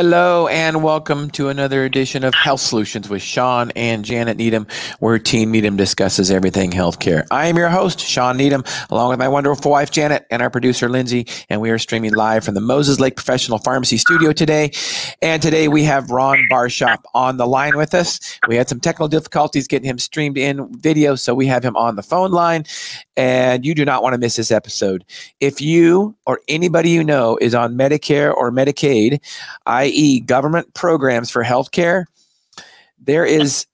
Hello, and welcome to another edition of Health Solutions with Shawn and Janet Needham, where Team Needham discusses everything healthcare. I am your host, Shawn Needham, along with my wonderful wife, Janet, and our producer, Lindsay, and we are streaming live from the Moses Lake Professional Pharmacy Studio today. And today we have Ron Barshop on the line with us. We had some technical difficulties getting him streamed in video, so we have him on the phone line, and you do not want to miss this episode. If you or anybody you know is on Medicare or Medicaid, i.e., government programs for healthcare, there is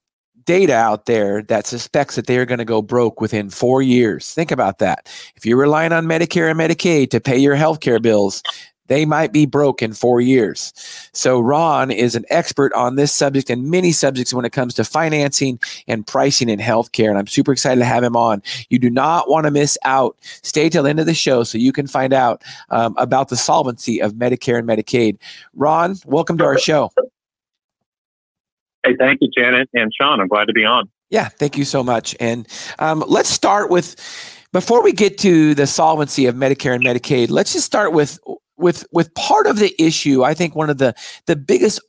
data out there that suspects that they are going to go broke within four years. Think about that. If you're relying on Medicare and Medicaid to pay your healthcare bills, they might be broke in four years. So, Ron is an expert on this subject and many subjects when it comes to financing and pricing in healthcare. And I'm super excited to have him on. You do not want to miss out. Stay till the end of the show so you can find out um, about the solvency of Medicare and Medicaid. Ron, welcome to our show. Hey, thank you, Janet and Shawn. I'm glad to be on. Yeah, thank you so much. And um, let's start with before we get to the solvency of Medicare and Medicaid, let's just start with with with part of the issue. I think one of the the biggest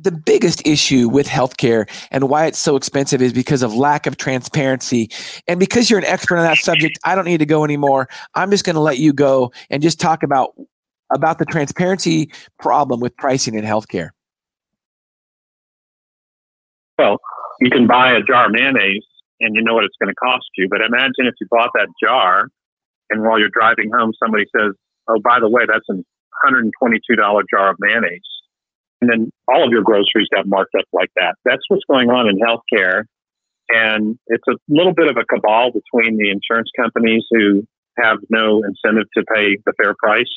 the biggest issue with healthcare and why it's so expensive is because of lack of transparency. And because you're an expert on that subject, I don't need to go anymore. I'm just going to let you go and just talk about about the transparency problem with pricing in healthcare. Well, you can buy a jar of mayonnaise and you know what it's going to cost you. But imagine if you bought that jar and while you're driving home, somebody says, Oh, by the way, that's a $122 jar of mayonnaise. And then all of your groceries got marked up like that. That's what's going on in healthcare. And it's a little bit of a cabal between the insurance companies who have no incentive to pay the fair price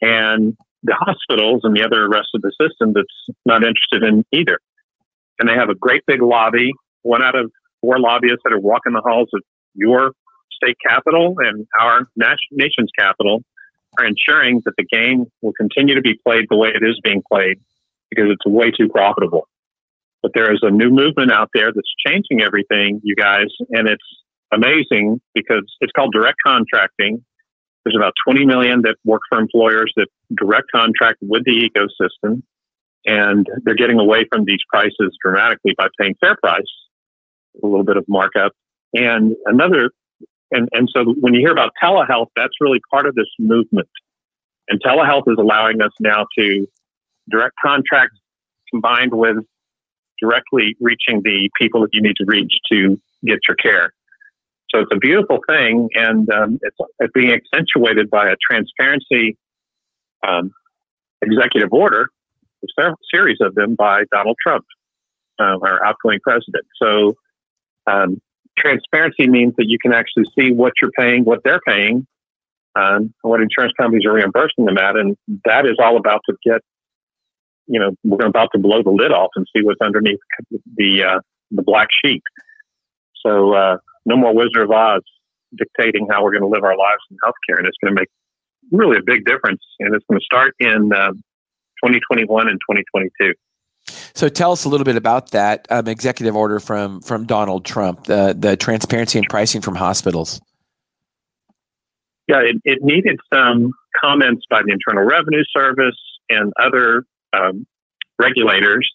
and the hospitals and the other rest of the system that's not interested in either. And they have a great big lobby, one out of four lobbyists that are walking the halls of your state capital and our nation's capital are ensuring that the game will continue to be played the way it is being played because it's way too profitable. But there is a new movement out there that's changing everything, you guys, and it's amazing because it's called direct contracting. There's about 20 million that work for employers that direct contract with the ecosystem, and they're getting away from these prices dramatically by paying fair price, a little bit of markup. And another and, and so when you hear about telehealth, that's really part of this movement. And telehealth is allowing us now to direct contracts combined with directly reaching the people that you need to reach to get your care. So it's a beautiful thing, and um, it's, it's, being accentuated by a transparency um, executive order, a series of them by Donald Trump, uh, our outgoing president. So um, transparency means that you can actually see what you're paying, what they're paying, um, what insurance companies are reimbursing them at, and that is all about to get. You know, we're about to blow the lid off and see what's underneath the uh, the black sheet. So uh, no more Wizard of Oz dictating how we're going to live our lives in healthcare, and it's going to make really a big difference. And it's going to start in uh, 2021 and 2022. So tell us a little bit about that um, executive order from from Donald Trump, the the transparency and pricing from hospitals. Yeah, it, it needed some comments by the Internal Revenue Service and other um, regulators,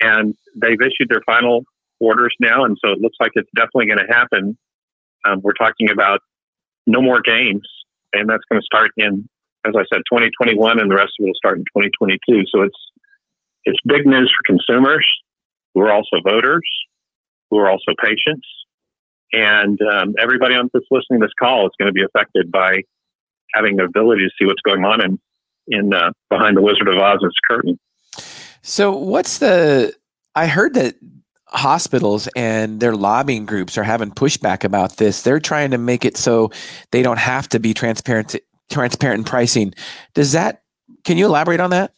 and they've issued their final orders now, and so it looks like it's definitely going to happen. Um, we're talking about no more games, and that's going to start in, as I said, 2021, and the rest of it will start in 2022. So it's it's big news for consumers who are also voters, who are also patients, and um, everybody on this listening to this call is going to be affected by having the ability to see what's going on in in uh, behind the Wizard of Oz's curtain. So, what's the? I heard that hospitals and their lobbying groups are having pushback about this. They're trying to make it so they don't have to be transparent transparent in pricing. Does that? Can you elaborate on that?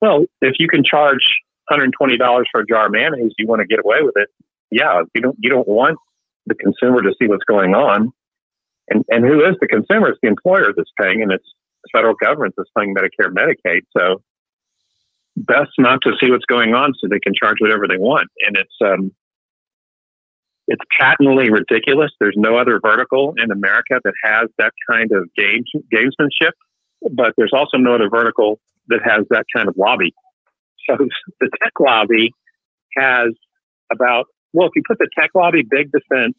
Well, if you can charge $120 for a jar of mayonnaise, you want to get away with it. Yeah, you don't you don't want the consumer to see what's going on. And and who is the consumer? It's the employer that's paying, and it's the federal government that's paying Medicare, Medicaid. So best not to see what's going on, so they can charge whatever they want. And it's um, it's patently ridiculous. There's no other vertical in America that has that kind of game, gamesmanship, but there's also no other vertical that has that kind of lobby. So the tech lobby has about, well, if you put the tech lobby, big defense,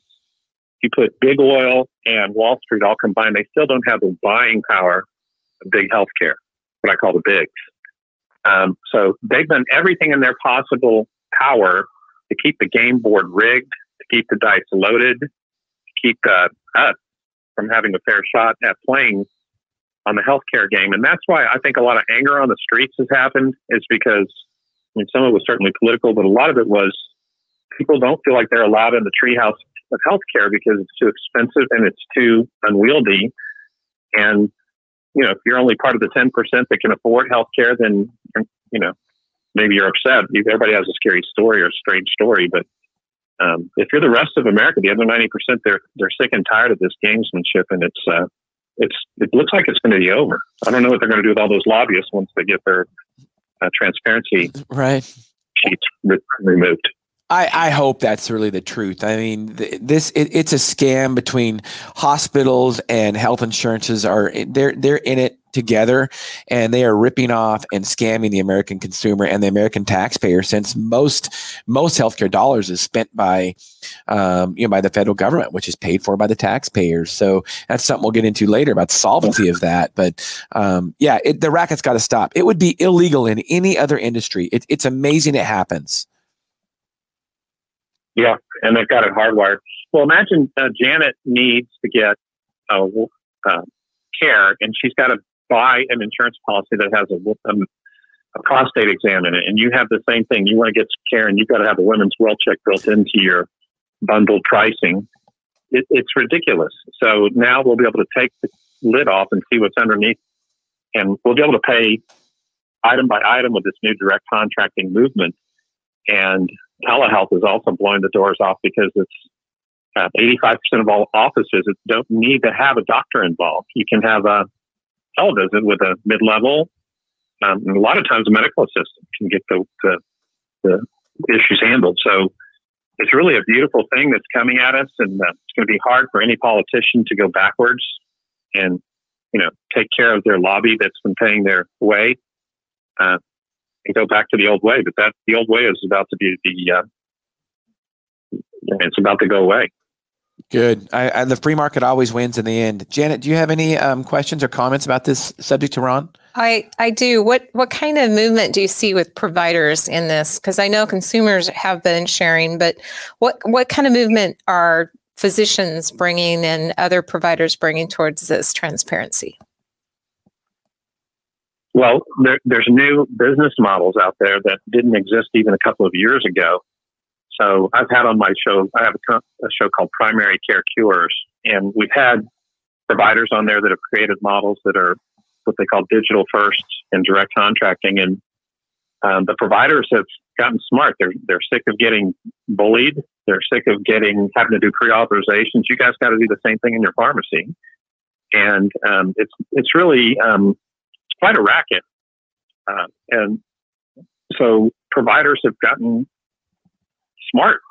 you put big oil and Wall Street all combined, they still don't have the buying power of big healthcare, what I call the bigs. Um, so they've done everything in their possible power to keep the game board rigged, to keep the dice loaded, to keep uh, us from having a fair shot at playing on the healthcare game. And that's why I think a lot of anger on the streets has happened is because, I mean, some of it was certainly political, but a lot of it was people don't feel like they're allowed in the treehouse of healthcare because it's too expensive and it's too unwieldy. And, you know, if you're only part of the 10% that can afford healthcare, then, you know, maybe you're upset. Everybody has a scary story or a strange story, but um, if you're the rest of America, the other 90%, they're, they're sick and tired of this gamesmanship and it's, uh, it's, it looks like it's going to be over. I don't know what they're going to do with all those lobbyists once they get their uh, transparency right sheets re- removed. I, I hope that's really the truth. I mean, this it, it's a scam between hospitals and health insurances are they're they're in it together, and they are ripping off and scamming the American consumer and the American taxpayer. Since most most healthcare dollars is spent by um, you know by the federal government, which is paid for by the taxpayers. So that's something we'll get into later about solvency of that. But um, yeah, it, the racket's got to stop. It would be illegal in any other industry. It, it's amazing it happens. Yeah, and they've got it hardwired. Well, imagine uh, Janet needs to get uh, uh, care, and she's got to buy an insurance policy that has a, a, a, prostate exam in it, and you have the same thing. You want to get care, and you've got to have a women's well check built into your bundled pricing. It, it's ridiculous. So now we'll be able to take the lid off and see what's underneath, and we'll be able to pay item by item with this new direct contracting movement. And telehealth is also blowing the doors off because it's uh, 85% of all offices don't need to have a doctor involved. You can have a televisit with a mid-level, um, and a lot of times a medical assistant can get the, the, the issues handled. So it's really a beautiful thing that's coming at us, and uh, it's going to be hard for any politician to go backwards and you know take care of their lobby that's been paying their way. Uh, and go back to the old way. But that the old way is about to be the uh, it's about to go away. Good. I, I, the free market always wins in the end. Janet, do you have any um, questions or comments about this subject to Ron? I, I do. What what kind of movement do you see with providers in this? Because I know consumers have been sharing, but what what kind of movement are physicians bringing and other providers bringing towards this transparency? Well, there, there's new business models out there that didn't exist even a couple of years ago. So I've had on my show, I have a, a show called Primary Care Cures, and we've had providers on there that have created models that are what they call digital first and direct contracting. And um, the providers have gotten smart. They're they're sick of getting bullied. They're sick of getting having to do pre-authorizations. You guys got to do the same thing in your pharmacy, and um, it's it's really um, quite a racket. Uh, and so providers have gotten smart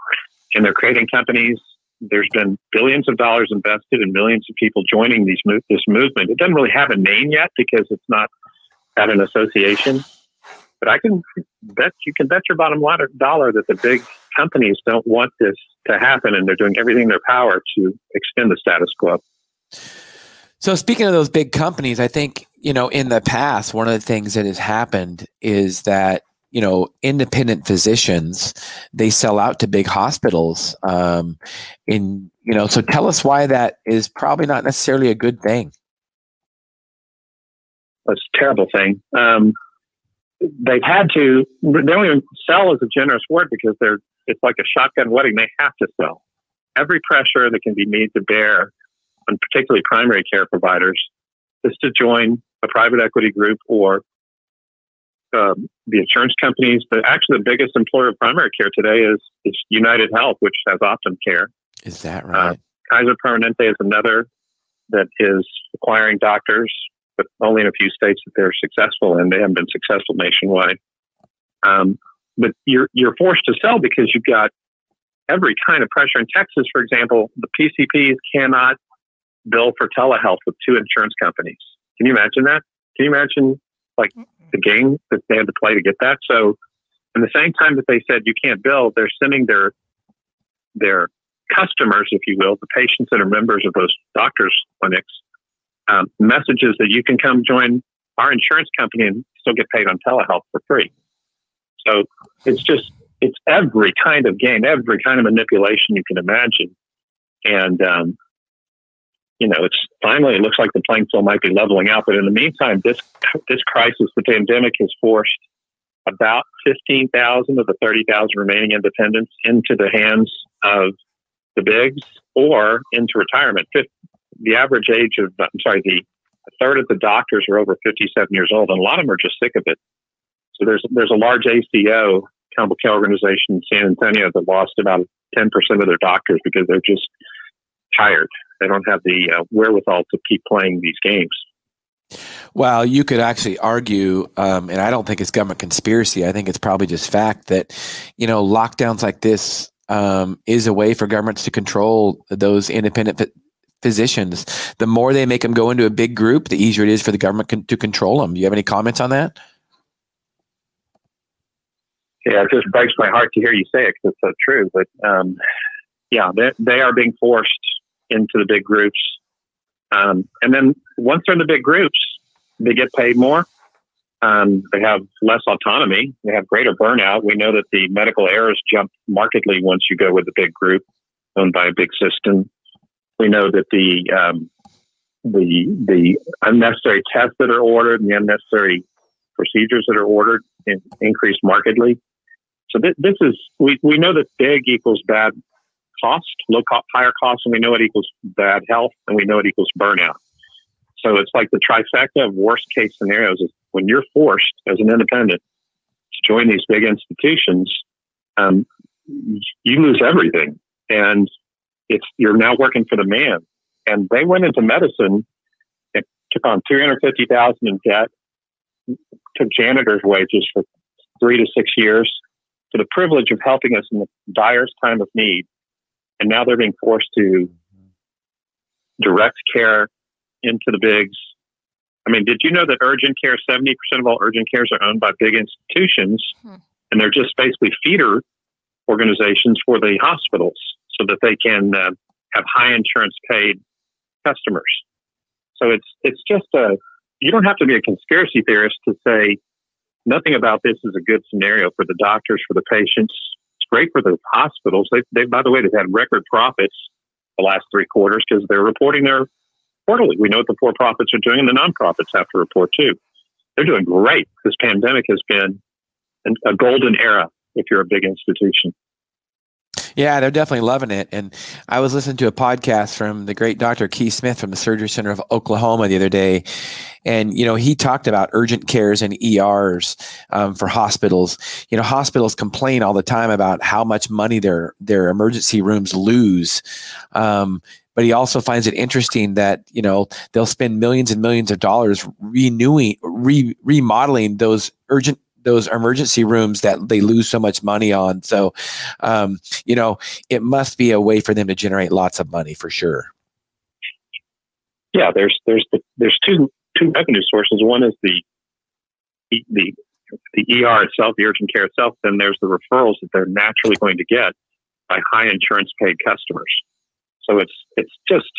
and they're creating companies. There's been billions of dollars invested and millions of people joining these this movement. It doesn't really have a name yet because it's not at an association. But I can bet you can bet your bottom dollar that the big companies don't want this to happen, and they're doing everything in their power to extend the status quo. So speaking of those big companies, I think, you know, in the past, one of the things that has happened is that, you know, independent physicians, they sell out to big hospitals. Um, in, you know, so tell us why that is probably not necessarily a good thing. That's a terrible thing. Um, they've had to, they don't even sell is a generous word because they're, it's like a shotgun wedding. They have to sell. Every pressure that can be made to bear and particularly primary care providers, is to join a private equity group or um, the insurance companies. But actually, the biggest employer of primary care today is, is United Health, which has Optum Care. Is that uh, right? Uh, Kaiser Permanente is another that is acquiring doctors, but only in a few states that they're successful in. They haven't been successful nationwide. Um, but you're you're forced to sell because you've got every kind of pressure. In Texas, for example, the PCPs cannot bill for telehealth with two insurance companies. Can you imagine that? Can you imagine like the game that they had to play to get that. So, in the same time that they said you can't bill, they're sending their their customers, if you will, the patients that are members of those doctors' clinics, um, messages that you can come join our insurance company and still get paid on telehealth for free. So it's just it's every kind of game, every kind of manipulation you can imagine, and um, you know, it's finally it looks like the playing field might be leveling out. But in the meantime, this this crisis, the pandemic, has forced about fifteen thousand of the thirty thousand remaining independents into the hands of the bigs or into retirement. The average age of, I'm sorry, the third of the doctors are over 57 years old, and a lot of them are just sick of it. So there's there's a large ACO accountable care organization in San Antonio that lost about 10% of their doctors because they're just tired. They don't have the uh, wherewithal to keep playing these games. Well, you could actually argue, um, and I don't think it's government conspiracy. I think it's probably just fact that, you know, lockdowns like this um, is a way for governments to control those independent physicians. The more they make them go into a big group, the easier it is for the government con- to control them. Do you have any comments on that? Yeah, it just breaks my heart to hear you say it because it's so true. But um, yeah, they, they are being forced into the big groups. Um, and then once they're in the big groups, they get paid more. Um, they have less autonomy. They have greater burnout. We know that the medical errors jump markedly once you go with a big group owned by a big system. We know that the um, the the unnecessary tests that are ordered and the unnecessary procedures that are ordered increase markedly. So th- this is we, we know that big equals bad cost, low cost, higher cost, and we know it equals bad health, and we know it equals burnout. So it's like the trifecta of worst case scenarios is when you're forced as an independent to join these big institutions, um, you lose everything, and it's you're now working for the man. And they went into medicine, took on three hundred fifty thousand in debt, took janitors' wages for three to six years, for the privilege of helping us in the direst time of need. And now they're being forced to direct care into the bigs. I mean, did you know that urgent care, 70% of all urgent cares are owned by big institutions, hmm. and they're just basically feeder organizations for the hospitals so that they can uh, have high insurance paid customers. So it's it's just a you don't have to be a conspiracy theorist to say nothing about this is a good scenario for the doctors, for the patients. Great for the hospitals. They, they by the way, they've had record profits the last three quarters because they're reporting their quarterly. We know what the for profits are doing, and the nonprofits have to report too. They're doing great. This pandemic has been a golden era if you're a big institution. Yeah, they're definitely loving it. And I was listening to a podcast from the great Dr. Keith Smith from the Surgery Center of Oklahoma the other day. And, you know, he talked about urgent cares and ERs um, for hospitals. You know, hospitals complain all the time about how much money their, their emergency rooms lose. Um, but he also finds it interesting that you know they'll spend millions and millions of dollars renewing re, remodeling those urgent those emergency rooms that they lose so much money on. So, um, you know, it must be a way for them to generate lots of money for sure. Yeah, there's there's the, there's two two revenue sources. One is the the the ER itself, the urgent care itself. Then there's the referrals that they're naturally going to get by high insurance paid customers. So it's it's just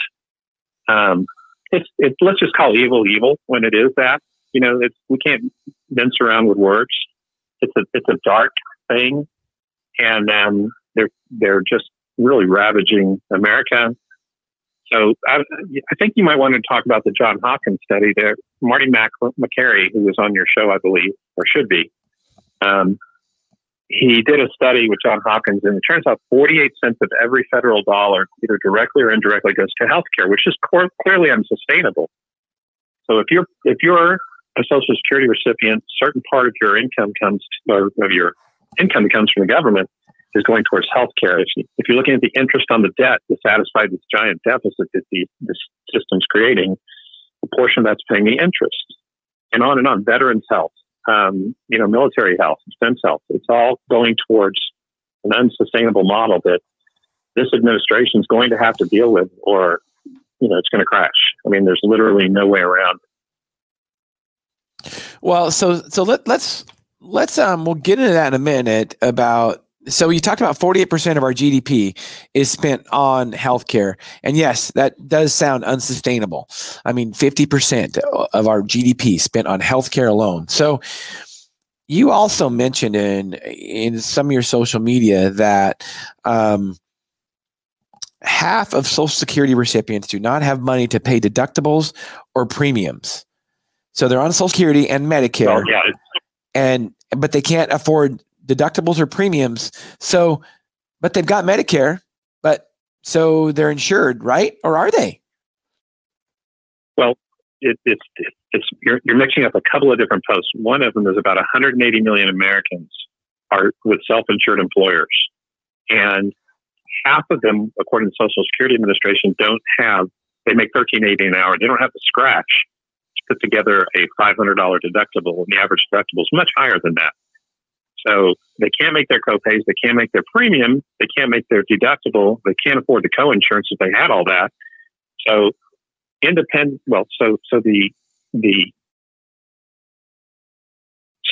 um, it's it, let's just call evil evil when it is that you know, it's, we can't mince around with words. It's a it's a dark thing, and um, they're they're just really ravaging America. So I, I think you might want to talk about the John Hopkins study there. Marty Mac- Makary, who was on your show, I believe, or should be, um, he did a study with John Hopkins, and it turns out 48 cents of every federal dollar, either directly or indirectly, goes to healthcare, which is clearly unsustainable. So if you're if you're a Social Security recipient, certain part of your income comes or of your income that comes from the government is going towards health care. If, if you're looking at the interest on the debt to satisfy this giant deficit that the this system's creating, a portion of that's paying the interest, and on and on. Veterans health, um, you know, military health, defense health. It's all going towards an unsustainable model that this administration is going to have to deal with, or you know, it's going to crash. I mean, there's literally no way around Well, so so let, let's let's um we'll get into that in a minute about so you talked about 48% of our GDP is spent on healthcare. And yes, that does sound unsustainable. I mean, 50% of our GDP spent on healthcare alone. So you also mentioned in in some of your social media that um, half of Social Security recipients do not have money to pay deductibles or premiums. So they're on Social Security and Medicare, Oh, yeah, and but they can't afford deductibles or premiums. So, but they've got Medicare, but so they're insured, right? Or are they? Well, it, it's it's you're, you're mixing up a couple of different posts. One of them is about 180 million Americans are with self-insured employers, and half of them, according to the Social Security Administration, don't have. They make 13.80 an hour. They don't have the scratch put together a $500 deductible, and the average deductible is much higher than that. So they can't make their copays. They can't make their premium. They can't make their deductible. They can't afford the co-insurance if they had all that. So independent. Well, so so the the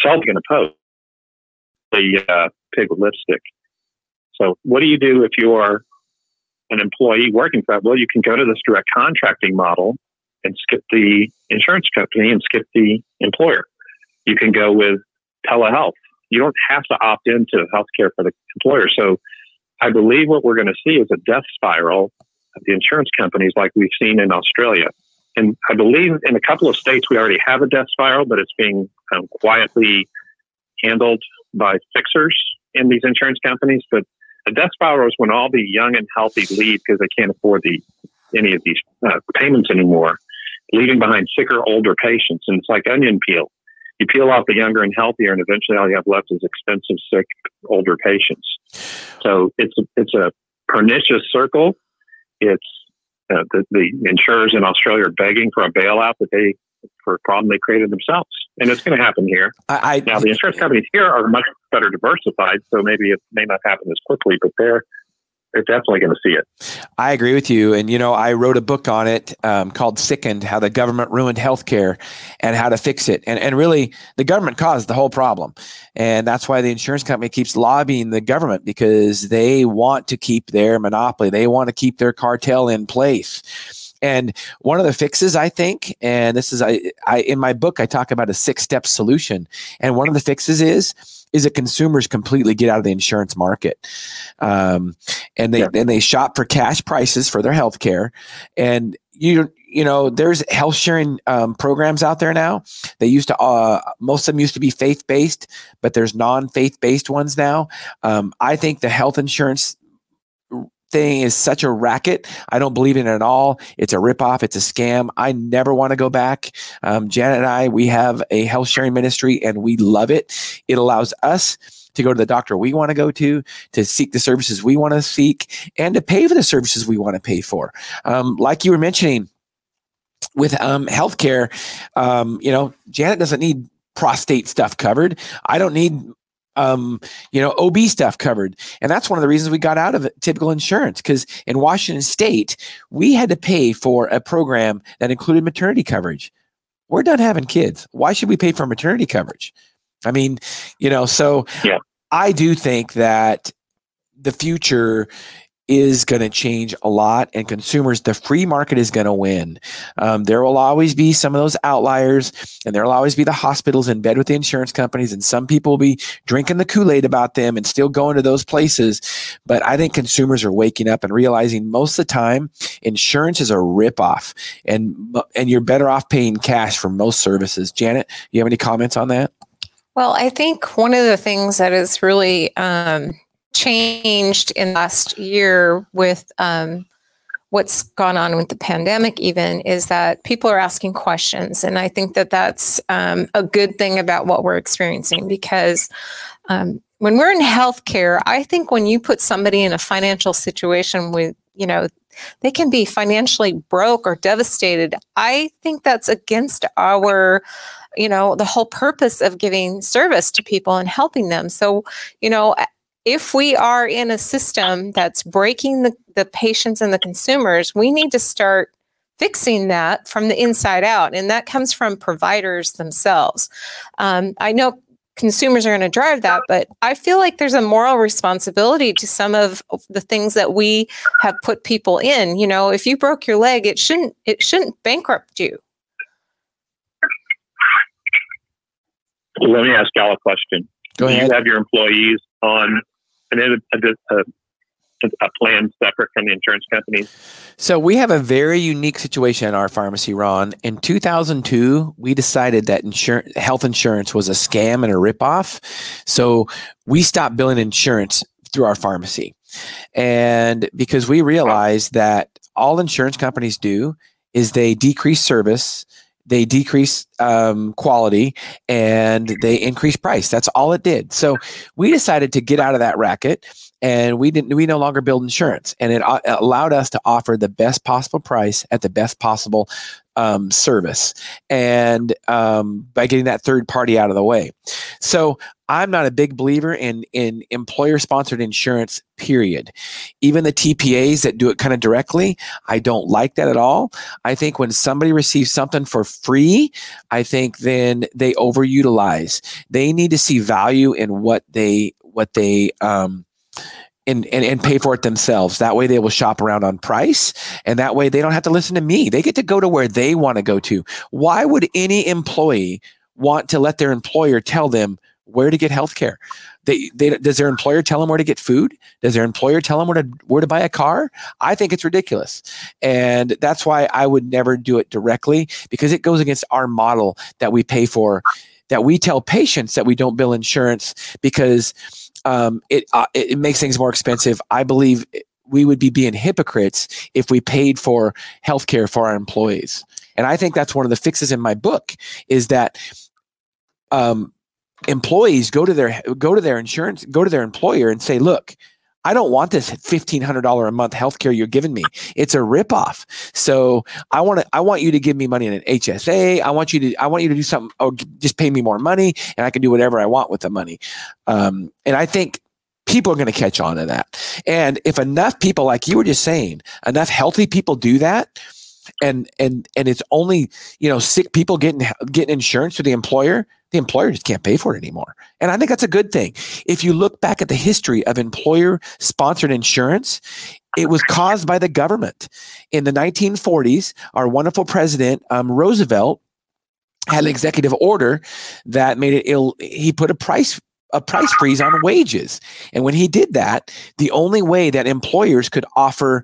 self going to the uh, pig with lipstick. So what do you do if you're an employee working for that? Well, you can go to this direct contracting model and skip the insurance company and skip the employer. You can go with telehealth. You don't have to opt into healthcare for the employer. So I believe what we're going to see is a death spiral of the insurance companies like we've seen in Australia. And I believe in a couple of states we already have a death spiral, but it's being um, quietly handled by fixers in these insurance companies. But a death spiral is when all the young and healthy leave because they can't afford the any of these uh, payments anymore, leaving behind sicker, older patients. And it's like onion peel. You peel off the younger and healthier, and eventually all you have left is expensive, sick, older patients. So it's a, it's a pernicious circle. It's uh, the, the insurers in Australia are begging for a bailout that they for a problem they created themselves, and it's going to happen here. I, I Now the insurance companies here are much better diversified, so maybe it may not happen as quickly, but they're they're definitely going to see it. I agree with you. And, you know, I wrote a book on it um, called Sickened How the Government Ruined Healthcare and How to Fix It. And, and really, the government caused the whole problem. And that's why the insurance company keeps lobbying the government because they want to keep their monopoly, they want to keep their cartel in place. And one of the fixes, I think, and this is I, I in my book, I talk about a six-step solution. And one of the fixes is is that consumers completely get out of the insurance market, um, and they Yeah. and they shop for cash prices for their health care. And you you know, there's health sharing um, programs out there now. They used to uh, most of them used to be faith based, but there's non faith based ones now. Um, I think the health insurance thing is such a racket. I don't believe in it at all. It's a ripoff. It's a scam. I never want to go back. Um, Janet and I, we have a health sharing ministry and we love it. It allows us to go to the doctor we want to go to, to seek the services we want to seek, and to pay for the services we want to pay for. Um, like you were mentioning with um, healthcare, um, you know, Janet doesn't need prostate stuff covered. I don't need um, you know, OB stuff covered. And that's one of the reasons we got out of it, typical insurance because in Washington state, we had to pay for a program that included maternity coverage. We're done having kids. Why should we pay for maternity coverage? I mean, you know, so Yeah. I do think that the future is going to change a lot and consumers the free market is going to win. Um, there will always be some of those outliers and there will always be the hospitals in bed with the insurance companies and some people will be drinking the kool-aid about them and still going to those places. But i think consumers are waking up and realizing most of the time insurance is a ripoff and and you're better off paying cash for most services. Janet you have any comments on that? Well, I think one of the things that is really um, changed in last year with um, what's gone on with the pandemic, even, is that people are asking questions. And I think that that's um, a good thing about what we're experiencing because um, when we're in healthcare, I think when you put somebody in a financial situation with, you know, they can be financially broke or devastated. I think that's against our you know the whole purpose of giving service to people and helping them so you know if we are in a system that's breaking the, the patients and the consumers we need to start fixing that from the inside out. And that comes from providers themselves. Um, I know consumers are going to drive that, but I feel like there's a moral responsibility to some of the things that we have put people in. You know, if you broke your leg, it shouldn't it shouldn't bankrupt you. Let me ask y'all a question. Go Do you have your employees on an, a, a, a plan separate from the insurance companies? So we have a very unique situation in our pharmacy, Ron. In 2002, we decided that health insurance was a scam and a ripoff. So we stopped billing insurance through our pharmacy. And because we realized that all insurance companies do is they decrease service, they decrease um, quality, and they increase price. That's all it did. So we decided to get out of that racket and we didn't we no longer billed insurance and it uh, allowed us to offer the best possible price at the best possible um, service and um, by getting that third party out of the way. So i'm not a big believer in in employer sponsored insurance period. Even the tpas that do it kind of directly i don't like that at all. I think when somebody receives something for free i think then they overutilize. They need to see value in what they what they um, and, and, and pay for it themselves. That way they will shop around on price and that way they don't have to listen to me. They get to go to where they want to go to. Why would any employee want to let their employer tell them where to get health care? They, they, does their employer tell them where to get food? Does their employer tell them where to where to buy a car? I think it's ridiculous, and that's why I would never do it directly because it goes against our model that we pay for. That we tell patients that we don't bill insurance because um, it uh, it makes things more expensive. I believe we would be being hypocrites if we paid for health care for our employees. And I think that's one of the fixes in my book is that um, employees go to their go to their insurance go to their employer and say, "Look, I don't want this fifteen hundred dollar a month healthcare you're giving me. It's a ripoff. So I want to I want you to give me money in an HSA. I want you to I want you to do something or just pay me more money, and I can do whatever I want with the money. Um, and I think people are going to catch on to that. And if enough people, like you were just saying, enough healthy people do that, and and and it's only you know sick people getting getting insurance through the employer the employer just can't pay for it anymore. And i think that's a good thing. If you look back at the history of employer sponsored insurance it was caused by the government. In the 1940s our wonderful president um, roosevelt had an executive order that made it ill he put a price a price freeze on wages. And when he did that the only way that employers could offer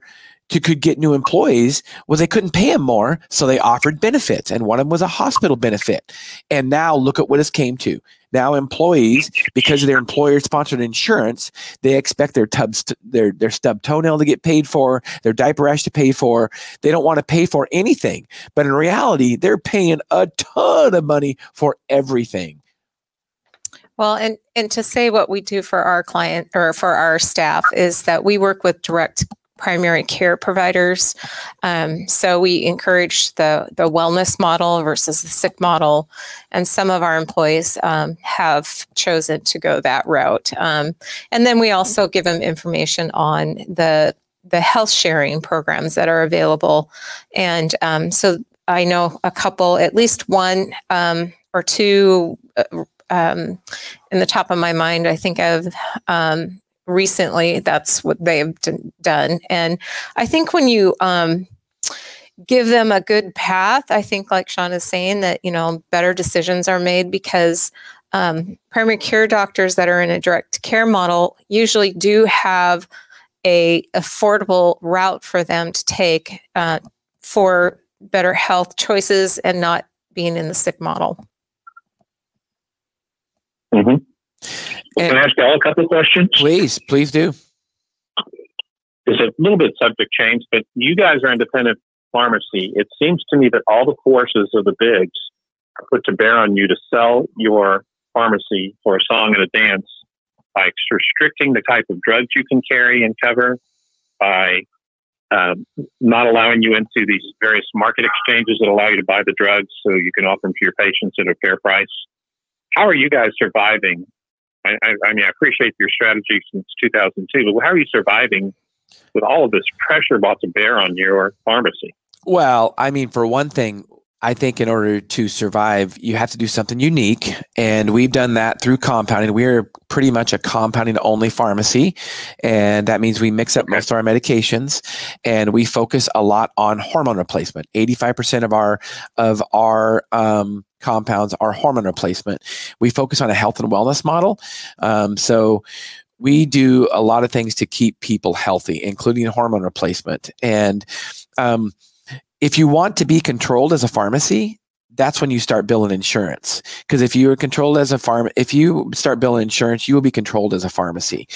to could get new employees was they couldn't pay them more, so they offered benefits, and one of them was a hospital benefit. And now look at what it's came to. Now employees, because of their employer-sponsored insurance, they expect their tubs, their their stub toenail to get paid for, their diaper rash to pay for. They don't want to pay for anything, but in reality, they're paying a ton of money for everything. Well, and and to say what we do for our client or for our staff is that we work with direct primary care providers. Um, so we encourage the the wellness model versus the sick model, and some of our employees um, have chosen to go that route. Um, and then we also give them information on the the health sharing programs that are available, and um, so I know a couple, at least one um, or two. Uh, um, in the top of my mind, I think of um, recently that's what they've d- done and i think when you um, give them a good path i think like shawn is saying that you know better decisions are made because um, primary care doctors that are in a direct care model usually do have a affordable route for them to take uh, for better health choices and not being in the sick model Mm-hmm. Can I ask y'all a couple of questions? Please, please do. It's a little bit subject change, but you guys are independent pharmacy. It seems to me that all the forces of the bigs are put to bear on you to sell your pharmacy for a song and a dance by restricting the type of drugs you can carry and cover, by um, not allowing you into these various market exchanges that allow you to buy the drugs so you can offer them to your patients at a fair price. How are you guys surviving I, I, mean, I appreciate your strategy since 2002, but how are you surviving with all of this pressure brought to bear on your pharmacy? Well, I mean, for one thing, I think in order to survive, you have to do something unique. And we've done that through compounding. We're pretty much a compounding only pharmacy. And that means we mix up most of our medications and we focus a lot on hormone replacement. 85% of our, of our, um, compounds are hormone replacement. We focus on a health and wellness model. Um, so we do a lot of things to keep people healthy, including hormone replacement. And, um, if you want to be controlled as a pharmacy, that's when you start billing insurance. Because if you are controlled as a farm, if you start billing insurance, you will be controlled as a pharmacy.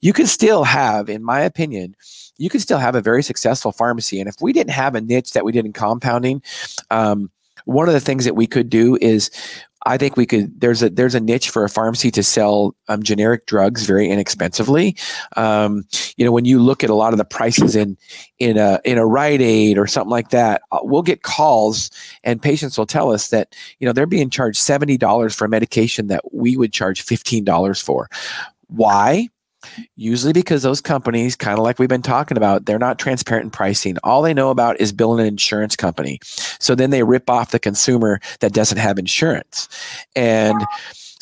You can still have, in my opinion, you can still have a very successful pharmacy. And if we didn't have a niche that we did in compounding, um, one of the things that we could do is I think we could. There's a there's a niche for a pharmacy to sell um, generic drugs very inexpensively. Um, you know, when you look at a lot of the prices in in a in a Rite Aid or something like that, uh, we'll get calls and patients will tell us that you know they're being charged seventy dollars for a medication that we would charge fifteen dollars for. Why? Usually because those companies, kind of like we've been talking about, they're not transparent in pricing. All they know about is billing an insurance company. So then they rip off the consumer that doesn't have insurance. And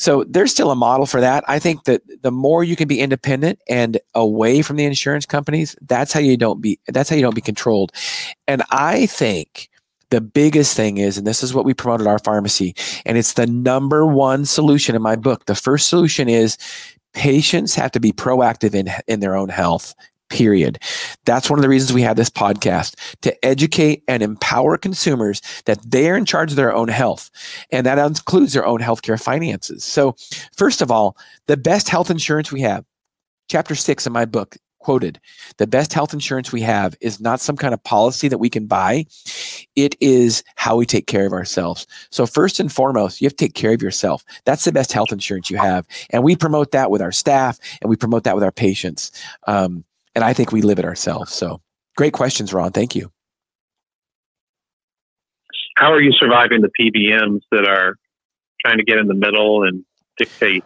so there's still a model for that. I think that the more you can be independent and away from the insurance companies, that's how you don't be that's how you don't be controlled. And I think the biggest thing is, and this is what we promote at our pharmacy, and it's the number one solution in my book. The first solution is patients have to be proactive in, in their own health period. That's one of the reasons we have this podcast to educate and empower consumers that they're in charge of their own health. And that includes their own healthcare finances. So, first of all, the best health insurance we have, chapter six in my book, quoted the best health insurance we have is not some kind of policy that we can buy. It is how we take care of ourselves. So first and foremost you have to take care of yourself. That's the best health insurance you have. And we promote that with our staff and we promote that with our patients. Um, and i think we live it ourselves. So great questions ron. Thank you. How are you surviving the pbms that are trying to get in the middle and dictate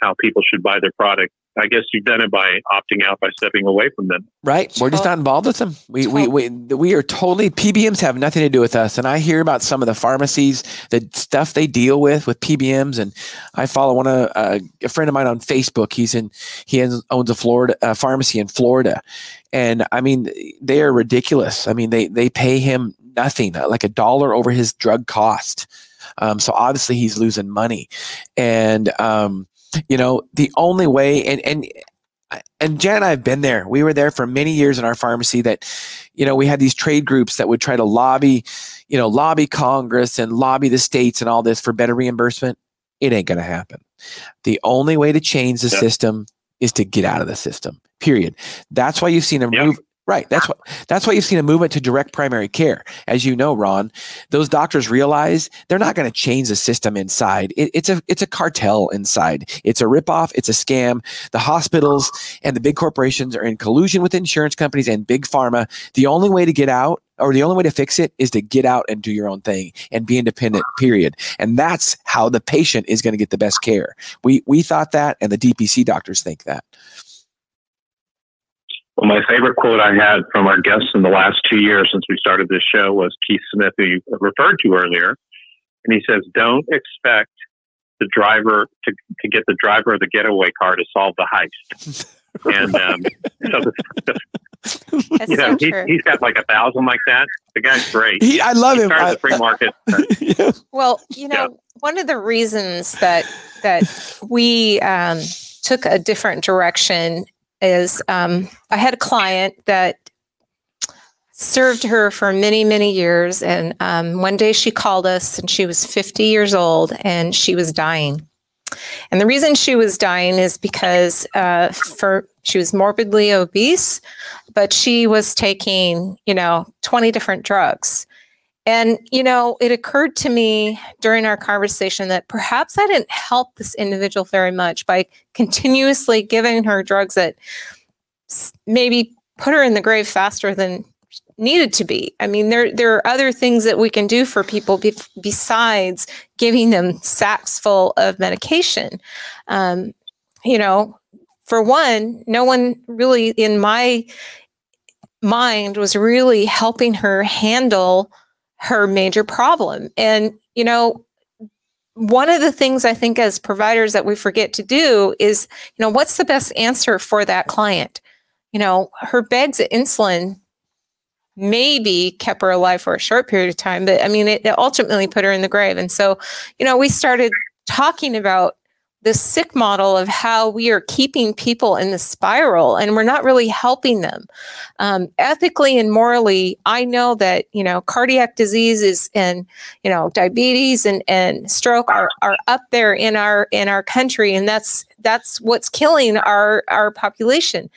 how people should buy their product I guess you've done it by opting out by stepping away from them. Right. We're just not involved with them. We, we, we, we are totally, PBMs have nothing to do with us. And I hear about some of the pharmacies, the stuff they deal with with PBMs. And I follow one of uh, a friend of mine on Facebook. He's in, he owns a Florida a pharmacy in Florida. And I mean, they are ridiculous. I mean, they, they pay him nothing, like a dollar over his drug cost. Um, so obviously he's losing money. And, um, you know, the only way, and, and, and Jen and I have been there. We were there for many years in our pharmacy that, you know, we had these trade groups that would try to lobby, you know, lobby Congress and lobby the states and all this for better reimbursement. It ain't going to happen. The only way to change the yep. system is to get out of the system. Period. That's why you've seen a yep. move Right. That's what that's why you've seen a movement to direct primary care. As you know, Ron, those doctors realize they're not going to change the system inside. It, it's a it's a cartel inside. It's a ripoff. It's a scam. The hospitals and the big corporations are in collusion with insurance companies and big pharma. The only way to get out or the only way to fix it is to get out and do your own thing and be independent period and that's how the patient is going to get the best care we we thought that and the dpc doctors think that well, my favorite quote I had from our guests in the last two years since we started this show was Keith Smith, who you referred to earlier. And he says, Don't expect the driver to, to get the driver of the getaway car to solve the heist. and um, so the, you know, so he, has got like a thousand like that. The guy's great. He, I love he him. I, the free market. yeah. Well, you know, yeah. one of the reasons that that we um, took a different direction is um, I had a client that served her for many, many years. And um, one day she called us and she was 50 years old and she was dying. And the reason she was dying is because uh, for she was morbidly obese, but she was taking, you know, 20 different drugs. And, you know, it occurred to me during our conversation that perhaps I didn't help this individual very much by continuously giving her drugs that maybe put her in the grave faster than needed to be. I mean, there there are other things that we can do for people be- besides giving them sacks full of medication. Um, you know, for one, no one really in my mind was really helping her handle her major problem. And, you know, one of the things I think as providers that we forget to do is, you know, what's the best answer for that client? You know, her bags of insulin maybe kept her alive for a short period of time, but I mean, it, it ultimately put her in the grave. And so, you know, we started talking about the sick model of how we are keeping people in the spiral and we're not really helping them um, ethically and morally i know that you know cardiac diseases and you know diabetes and, and stroke are, are up there in our in our country and that's that's what's killing our our population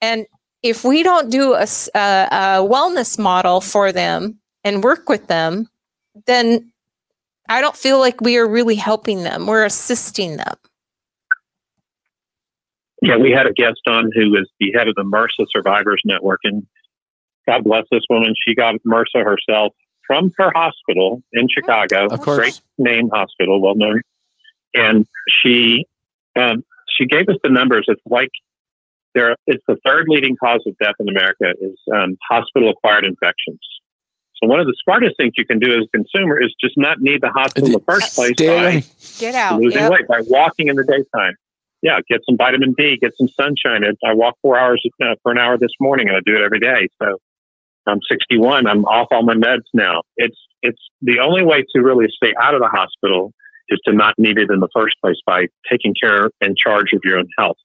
and if we don't do a, a, a wellness model for them and work with them then I don't feel like we are really helping them. We're assisting them. Yeah, we had a guest on who is the head of the MRSA Survivors Network, and God bless this woman. She got MRSA herself from her hospital in Chicago, of course. great name hospital, well known. And she um, she gave us the numbers. It's like there. It's the third leading cause of death in America is um, hospital acquired infections. So one of the smartest things you can do as a consumer is just not need the hospital in the first place by get out, losing yep. weight by walking in the daytime. Yeah, get some vitamin D, get some sunshine. I walk four hours uh, for an hour this morning, and I do it every day. So I'm 61. I'm off all my meds now. It's it's the only way to really stay out of the hospital is to not need it in the first place by taking care and charge of your own health.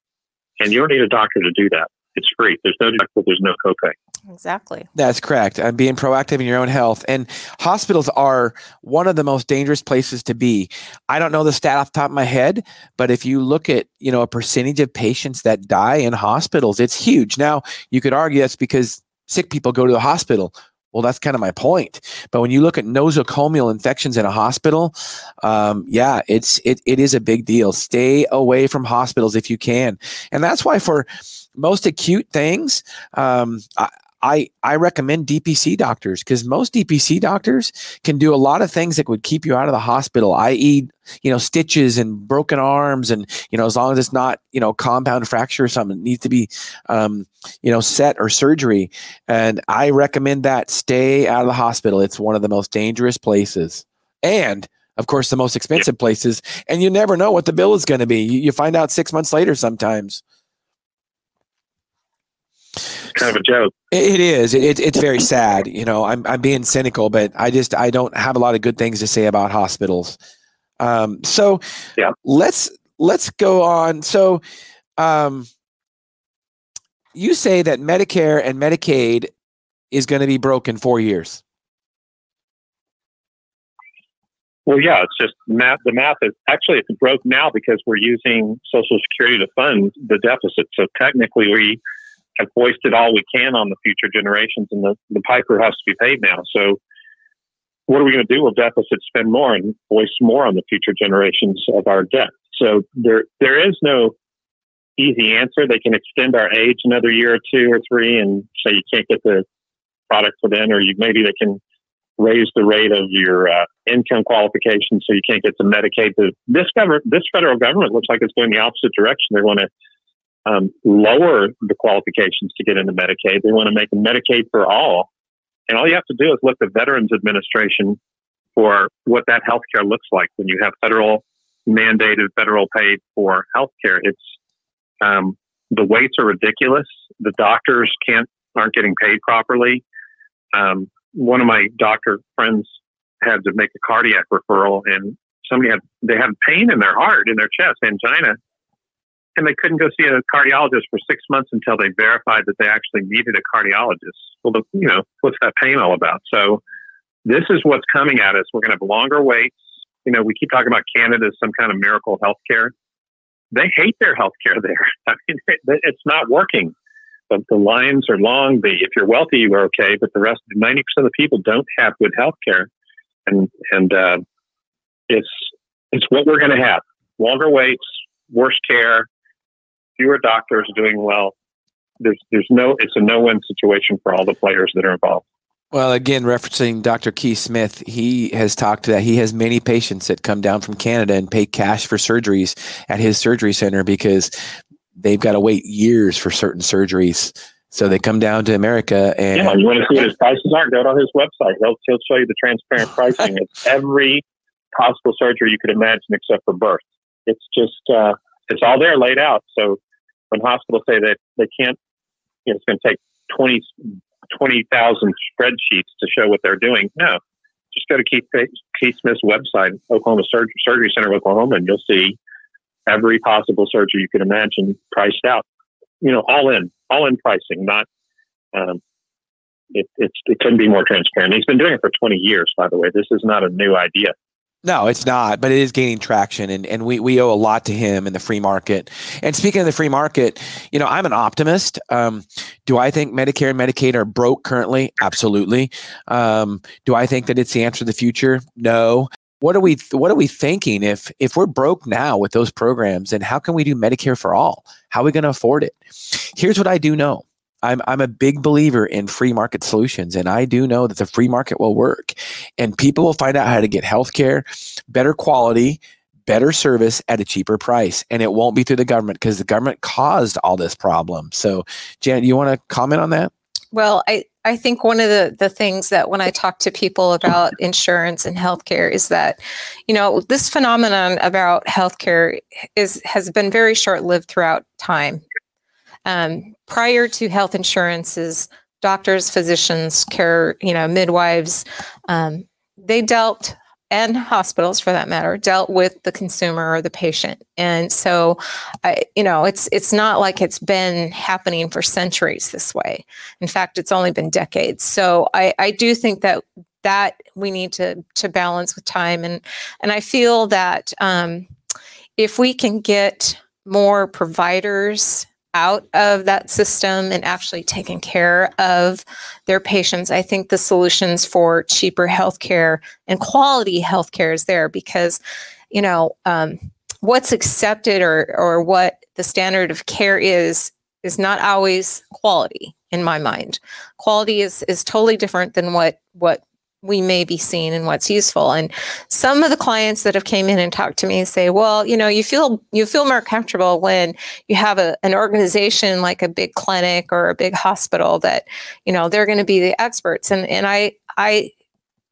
And you don't need a doctor to do that. It's free. There's no deductible. There's no copay. Exactly. That's correct. And being proactive in your own health. And hospitals are one of the most dangerous places to be. I don't know the stat off the top of my head, but if you look at, you know, a percentage of patients that die in hospitals, it's huge. Now, you could argue that's because sick people go to the hospital. Well, that's kind of my point. But when you look at nosocomial infections in a hospital, um, yeah, it's it, it is a big deal. Stay away from hospitals if you can, and that's why for most acute things, um, I, I recommend DPC doctors because most DPC doctors can do a lot of things that would keep you out of the hospital, i.e., you know, stitches and broken arms, and you know, as long as it's not you know compound fracture or something, it needs to be um, you know set or surgery. And I recommend that stay out of the hospital. It's one of the most dangerous places, and of course, the most expensive places. And you never know what the bill is going to be. You, you find out six months later sometimes kind of a joke. It is. It, it's very sad. You know, I'm I'm being cynical, but I just I don't have a lot of good things to say about hospitals. Um, so yeah, let's let's go on. So, um, you say that Medicare and Medicaid is going to be broke in four years. Well, yeah, it's just math. The math is actually it's broke now because we're using Social Security to fund the deficit. So technically, we have foisted all we can on the future generations, and the, the piper has to be paid now. So, what are we going to do? Will deficit spend more and voice more on the future generations of our debt? So there there is no easy answer. They can extend our age another year or two or three, and say you can't get the product then, or you maybe they can raise the rate of your uh, income qualification so you can't get some Medicaid. The, This government, this federal government looks like it's going the opposite direction. They want to um, lower the qualifications to get into Medicaid. They want to make Medicaid for all. And all you have to do is look at Veterans Administration for what that health care looks like when you have federal mandated, federal paid for health care. It's um, the waits are ridiculous. The doctors can't aren't getting paid properly. Um, one of my doctor friends had to make a cardiac referral, and somebody had they had pain in their heart, in their chest, angina, and they couldn't go see a cardiologist for six months until they verified that they actually needed a cardiologist. Well, the, you know, what's that pain all about? So this is what's coming at us. We're going to have longer waits. You know, we keep talking about Canada as some kind of miracle healthcare. They hate their healthcare there. I mean, it's not working. But the lines are long. The, if you're wealthy, you are okay. But the rest, 90% of the people don't have good healthcare. And, and, uh, it's, it's what we're going to have. Longer waits, worse care, fewer doctors doing well. There's there's no it's a no win situation for all the players that are involved. Well, again, referencing Dr. Keith Smith, he has talked to that. He has many patients that come down from Canada and pay cash for surgeries at his surgery center because they've got to wait years for certain surgeries. So they come down to America and yeah, you want to see what his prices are? Go to his website. He'll he'll show you the transparent pricing. it's every possible surgery you could imagine except for birth. It's just uh, it's all there laid out. So when hospitals say that they can't, you know, it's going to take 20 20,000 spreadsheets to show what they're doing. No, just go to Keith, Keith Smith's website, Oklahoma Surgery, Surgery Center of Oklahoma, and you'll see every possible surgery you could imagine priced out. You know, all in, all in pricing, not. Um, it, it's, it couldn't be more transparent. He's been doing it for 20 years, by the way. This is not a new idea. No, it's not, but it is gaining traction, and, and we, we owe a lot to him in the free market. And speaking of the free market, you know, I'm an optimist. Um, do I think Medicare and Medicaid are broke currently? Absolutely. Um, do I think that it's the answer to the future? No. What are we What are we thinking? If if we're broke now with those programs, And how can we do Medicare for all? How are we going to afford it? Here's what I do know. I'm I'm a big believer in free market solutions, and I do know that the free market will work, and people will find out how to get health care, better quality, better service at a cheaper price, and it won't be through the government because the government caused all this problem. So, Janet, you want to comment on that? Well, I I think one of the, the things that when I talk to people about insurance and healthcare is that, you know, this phenomenon about healthcare is has been very short lived throughout time. Um, prior to health insurances, doctors, physicians, care, you know, midwives, um, they dealt and hospitals for that matter dealt with the consumer or the patient. And so you know it's it's not like it's been happening for centuries this way. In fact it's only been decades. So i i do think that that we need to to balance with time. And and i feel that um, if we can get more providers out of that system and actually taking care of their patients, I think the solutions for cheaper healthcare and quality healthcare is there because, you know, um, what's accepted or or what the standard of care is is not always quality in my mind. Quality is is totally different than what what we may be seeing and what's useful. And some of the clients that have came in and talked to me say, well, you know, you feel you feel more comfortable when you have a, an organization like a big clinic or a big hospital that, you know, they're going to be the experts. And and I I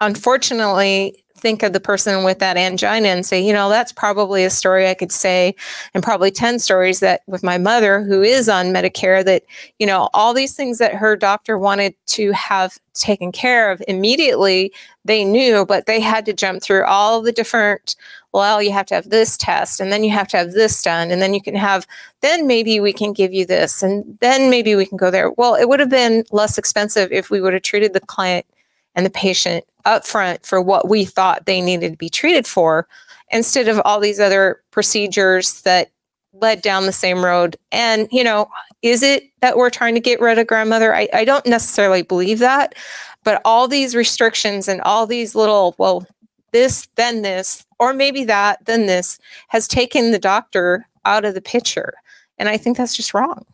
unfortunately think of the person with that angina and say, you know, that's probably a story I could say, and probably 10 stories that with my mother, who is on Medicare, that, you know, all these things that her doctor wanted to have taken care of immediately, they knew, but they had to jump through all the different well, you have to have this test and then you have to have this done and then you can have then maybe we can give you this and then maybe we can go there. Well, it would have been less expensive if we would have treated the client and the patient upfront for what we thought they needed to be treated for instead of all these other procedures that led down the same road. And, you know, is it that we're trying to get rid of grandmother? I, I don't necessarily believe that, but all these restrictions and all these little, well, this, then this, or maybe that, then this has taken the doctor out of the picture. And I think that's just wrong.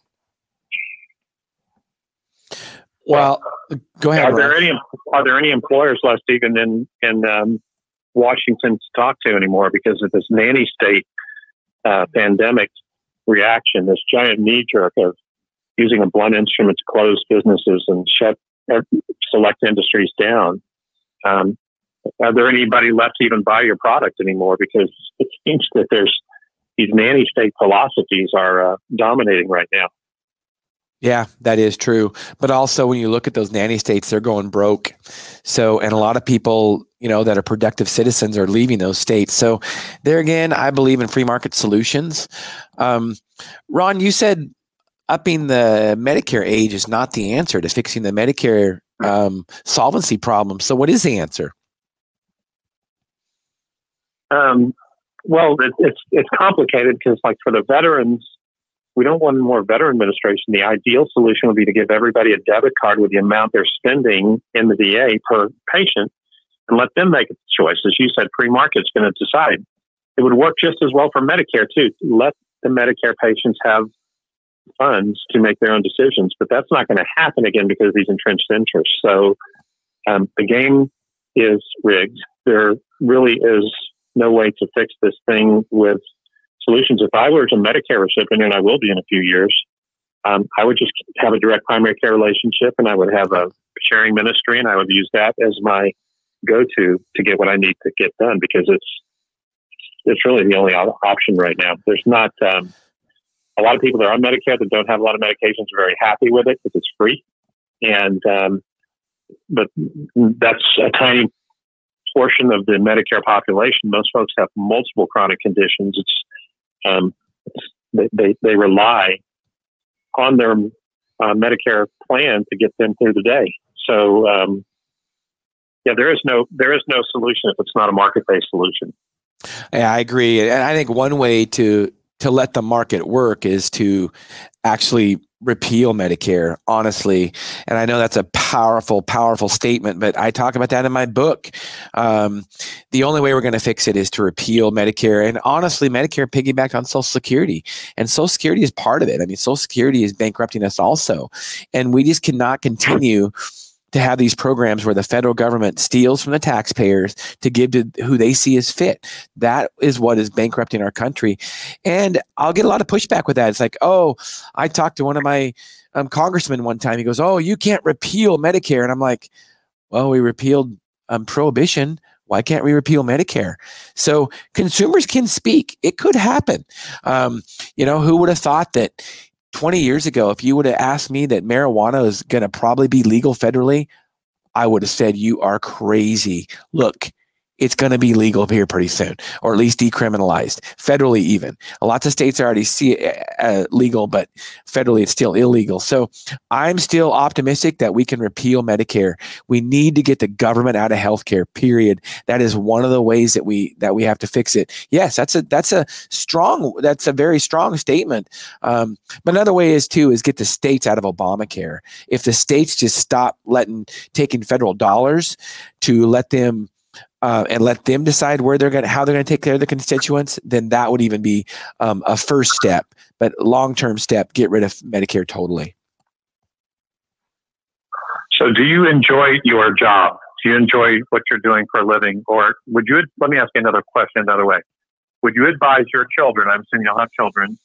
Well, go ahead. Are there any are there any employers left even in in um, Washington to talk to anymore because of this nanny state uh, pandemic reaction? This giant knee jerk of using a blunt instrument to close businesses and shut select industries down. Um, are there anybody left to even buy your product anymore? Because it seems that there's these nanny state philosophies are uh, dominating right now. Yeah, that is true. But also, when you look at those nanny states, they're going broke. So, and a lot of people, you know, that are productive citizens are leaving those states. So, there again, I believe in free market solutions. Um, Ron, you said upping the Medicare age is not the answer to fixing the Medicare um, solvency problem. So, what is the answer? Um, well, it, it's it's complicated because, like, for the veterans, we don't want more veteran administration. The ideal solution would be to give everybody a debit card with the amount they're spending in the VA per patient and let them make a choice. As you said, free market's going to decide. It would work just as well for Medicare, too. Let the Medicare patients have funds to make their own decisions, but that's not going to happen again because of these entrenched interests. So um, the game is rigged. There really is no way to fix this thing with solutions. If I were a Medicare recipient, and I will be in a few years, um, I would just have a direct primary care relationship, and I would have a sharing ministry, and I would use that as my go-to to get what I need to get done because it's it's really the only option right now. There's not um, a lot of people that are on Medicare that don't have a lot of medications are very happy with it because it's free, and um, but that's a tiny portion of the Medicare population. Most folks have multiple chronic conditions. It's, um, they, they, they rely on their uh, Medicare plan to get them through the day. So um, yeah, there is no there is no solution if it's not a market based solution. Yeah, I agree, and I think one way to to let the market work is to actually repeal Medicare, honestly. And I know that's a powerful, powerful statement, but I talk about that in my book. Um, the only way we're going to fix it is to repeal Medicare. And honestly, Medicare piggybacked on Social Security, and Social Security is part of it. I mean, Social Security is bankrupting us also. And we just cannot continue to have these programs where the federal government steals from the taxpayers to give to who they see as fit. That is what is bankrupting our country. And I'll get a lot of pushback with that. It's like, oh, I talked to one of my um, congressmen one time. He goes, oh, you can't repeal Medicare. And I'm like, well, we repealed um, prohibition. Why can't we repeal Medicare? So consumers can speak. It could happen. Um, you know, who would have thought that 20 years ago, if you would have asked me that marijuana is going to probably be legal federally, I would have said, You are crazy. Look, it's going to be legal here pretty soon, or at least decriminalized federally. Even lots of states already see it uh, legal, but federally it's still illegal. So I'm still optimistic that we can repeal Medicare. We need to get the government out of healthcare. Period. That is one of the ways that we that we have to fix it. Yes, that's a that's a strong that's a very strong statement. Um, but another way is too is get the states out of Obamacare. If the states just stop letting taking federal dollars to let them uh, and let them decide where they're going how they're going to take care of the constituents, then that would even be um, a first step. But long term step, get rid of Medicare totally. So, do you enjoy your job? Do you enjoy what you're doing for a living, or would you? Let me ask you another question another way. Would you advise your children? I'm assuming you'll have children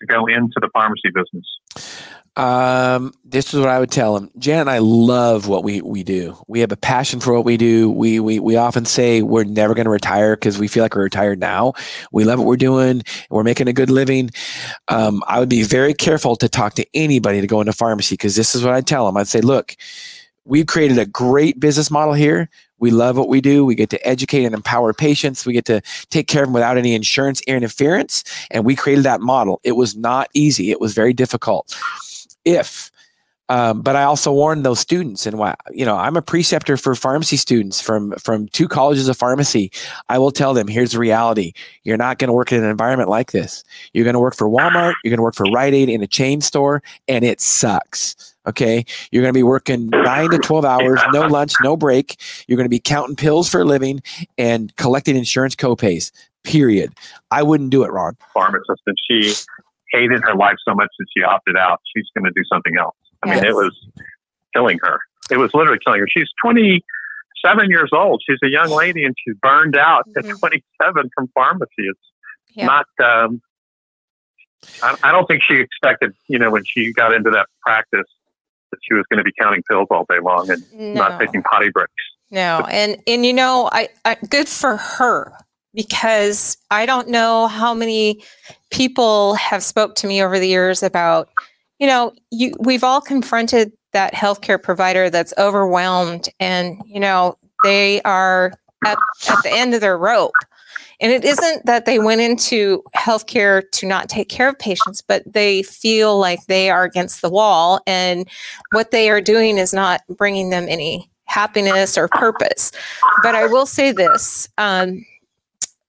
to go into the pharmacy business. Um, this is what I would tell them. Jan and I love what we, we do. We have a passion for what we do. We we, we often say we're never going to retire because we feel like we're retired now. We love what we're doing. We're making a good living. Um, I would be very careful to talk to anybody to go into pharmacy because this is what I tell them. I'd say, look, we've created a great business model here. We love what we do. We get to educate and empower patients. We get to take care of them without any insurance interference. And we created that model. It was not easy. It was very difficult if um, but I also warn those students, and why you know I'm a preceptor for pharmacy students from from two colleges of pharmacy. I will tell them, here's the reality: you're not going to work in an environment like this. You're going to work for Walmart, you're going to work for Rite Aid in a chain store, and it sucks. Okay, you're going to be working nine to twelve hours, no lunch, no break. You're going to be counting pills for a living and collecting insurance copays. Period. I wouldn't do it, Ron. Pharmacist, and she hated her life so much that she opted out. She's going to do something else. I yes. mean, it was killing her. It was literally killing her. She's 27 years old. She's a young lady and she's burned out mm-hmm. at 27 from pharmacy. It's yeah. not, um, I, I don't think she expected, you know, when she got into that practice that she was going to be counting pills all day long and no. not taking potty breaks. No, and and you know, I, I good for her because I don't know how many people have spoke to me over the years about, you know, you we've all confronted that healthcare provider that's overwhelmed and, you know, they are at, at the end of their rope. And it isn't that they went into healthcare to not take care of patients, but they feel like they are against the wall and what they are doing is not bringing them any happiness or purpose. But I will say this um,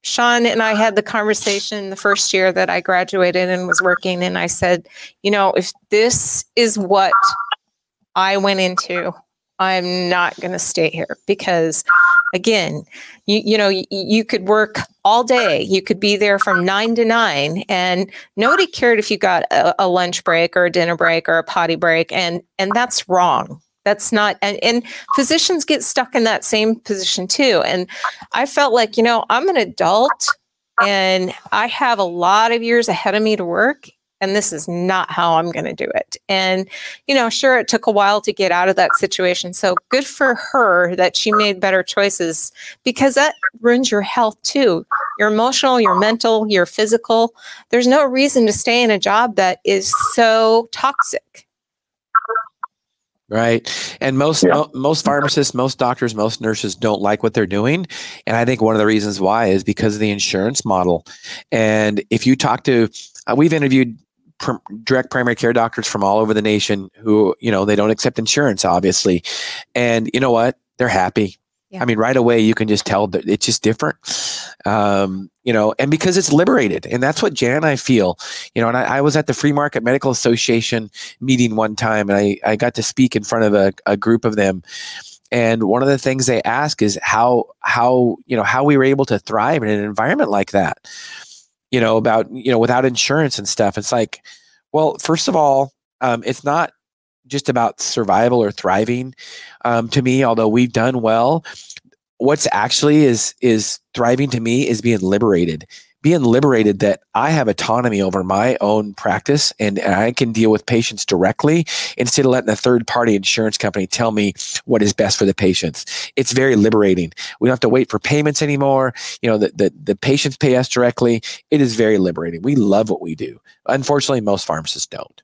Shawn and I had the conversation the first year that I graduated and was working, and I said, you know, if this is what I went into, I'm not going to stay here because, again, you you know you, you could work all day. You could be there from nine to nine, and nobody cared if you got a, a lunch break or a dinner break or a potty break, and and that's wrong that's not and, and physicians get stuck in that same position too and i felt like you know i'm an adult and i have a lot of years ahead of me to work and this is not how I'm going to do it. And, you know, sure, it took a while to get out of that situation. So good for her that she made better choices because that ruins your health too your emotional, your mental, your physical. There's no reason to stay in a job that is so toxic. Right. And most yeah. mo- most pharmacists, most doctors, most nurses don't like what they're doing. And I think one of the reasons why is because of the insurance model. And if you talk to uh, we've interviewed pr- direct primary care doctors from all over the nation who, you know, they don't accept insurance obviously. And you know what? They're happy. Yeah. I mean, right away you can just tell that it's just different, um, you know, and because it's liberated, and that's what Jan and I feel, you know. And I, I, was at the Free Market Medical Association meeting one time, and I I got to speak in front of a, a group of them, and one of the things they ask is how how you know how we were able to thrive in an environment like that, you know, about you know without insurance and stuff. It's like, well, first of all, um, it's not just about survival or thriving um, to me although we've done well what's actually is is thriving to me is being liberated being liberated that i have autonomy over my own practice and, and i can deal with patients directly instead of letting a third party insurance company tell me what is best for the patients it's very liberating we don't have to wait for payments anymore you know the, the, the patients pay us directly it is very liberating we love what we do unfortunately most pharmacists don't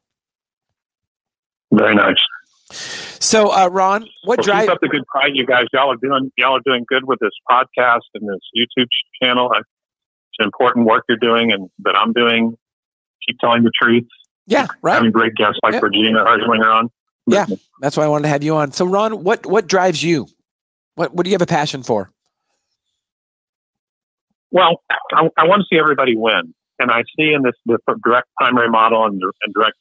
very nice. So, uh, Ron, what well, drive? Keep up the good fight, you guys. Y'all are doing y'all are doing good with this podcast and this YouTube channel. It's important work you're doing, and that I'm doing. Keep telling the truth. Yeah, right. Having great guests like Regina Herzlinger on. Yeah, that's why I wanted to have you on. So, Ron, what what drives you? What what do you have a passion for? Well, I, I want to see everybody win, and I see in this the direct primary model and, and direct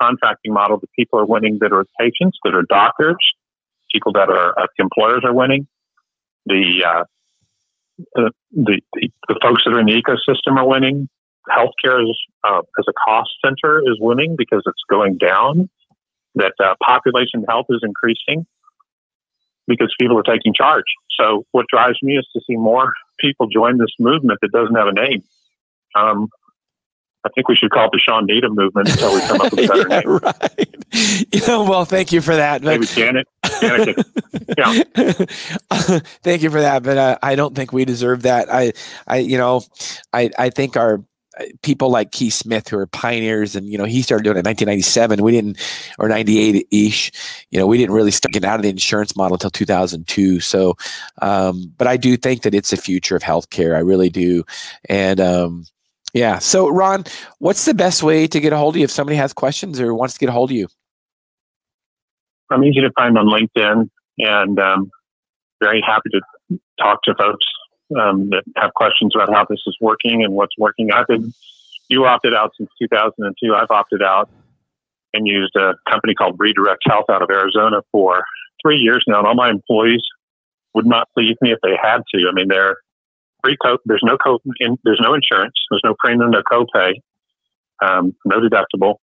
contracting model, the people are winning that are patients, that are doctors, people that are uh, employers are winning. The, uh, the, the, the folks that are in the ecosystem are winning. Healthcare is, uh, as a cost center is winning because it's going down. That uh, population health is increasing because people are taking charge. So what drives me is to see more people join this movement that doesn't have a name. Um, I think we should call it the Shawn Needham movement until we come up with a better yeah, name. Right. Yeah, well, thank you for that. Maybe Janet. Janet yeah. thank you for that, but uh, I don't think we deserve that. I, I, you know, I, I think our uh, people like Keith Smith who are pioneers and you know he started doing it in 1997 we didn't or 98 ish you know we didn't really start getting out of the insurance model until 2002 so um, but I do think that it's the future of healthcare I really do and um, yeah. So, Ron, what's the best way to get a hold of you if somebody has questions or wants to get a hold of you? I'm easy to find on LinkedIn and um, very happy to talk to folks um, that have questions about how this is working and what's working. I've been, you opted out since 2002. I've opted out and used a company called Redirect Health out of Arizona for three years now. And all my employees would not leave me if they had to. I mean, they're free co. There's no co. In, there's no insurance. There's no premium, no copay, um, no deductible.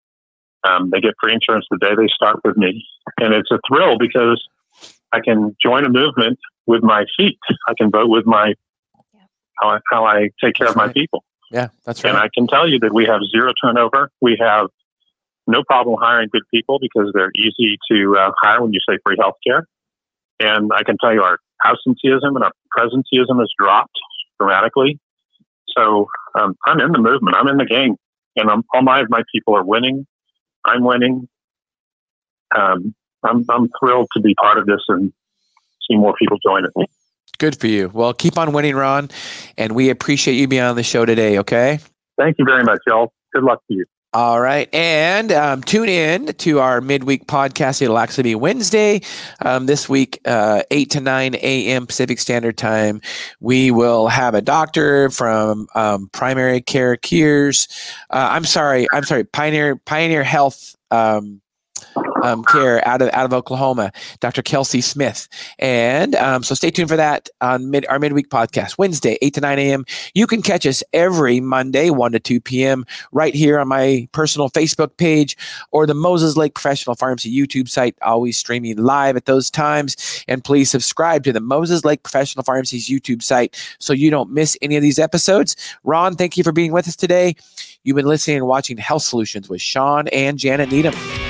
Um, they get free insurance the day they start with me, and it's a thrill because I can join a movement with my feet. I can vote with my how I, how I take care that's of my right. people. Yeah, that's right. And I can tell you that we have zero turnover. We have no problem hiring good people because they're easy to uh, hire when you say free healthcare. And I can tell you our absenteeism and our presenteeism has dropped dramatically. So um, I'm in the movement. I'm in the game, and I'm, all my my people are winning. I'm winning. Um, I'm I'm thrilled to be part of this and see more people join it. Good for you. Well, keep on winning, Ron, and we appreciate you being on the show today. Okay. Thank you very much, y'all. Good luck to you. All right. And um, tune in to our midweek podcast. It'll actually be Wednesday um, this week, uh, 8 to 9 a.m. Pacific Standard Time. We will have a doctor from um, Primary Care Cures. Uh, I'm sorry. I'm sorry. Pioneer Pioneer Health um, um, care out of out of Oklahoma, Dr. Kelsey Smith. And um, so stay tuned for that on mid, our midweek podcast, Wednesday, 8 to 9 a.m. You can catch us every Monday, 1 to 2 p.m., right here on my personal Facebook page or the Moses Lake Professional Pharmacy YouTube site, always streaming live at those times. And please subscribe to the Moses Lake Professional Pharmacy's YouTube site so you don't miss any of these episodes. Ron, thank you for being with us today. You've been listening and watching Health Solutions with Shawn and Janet Needham.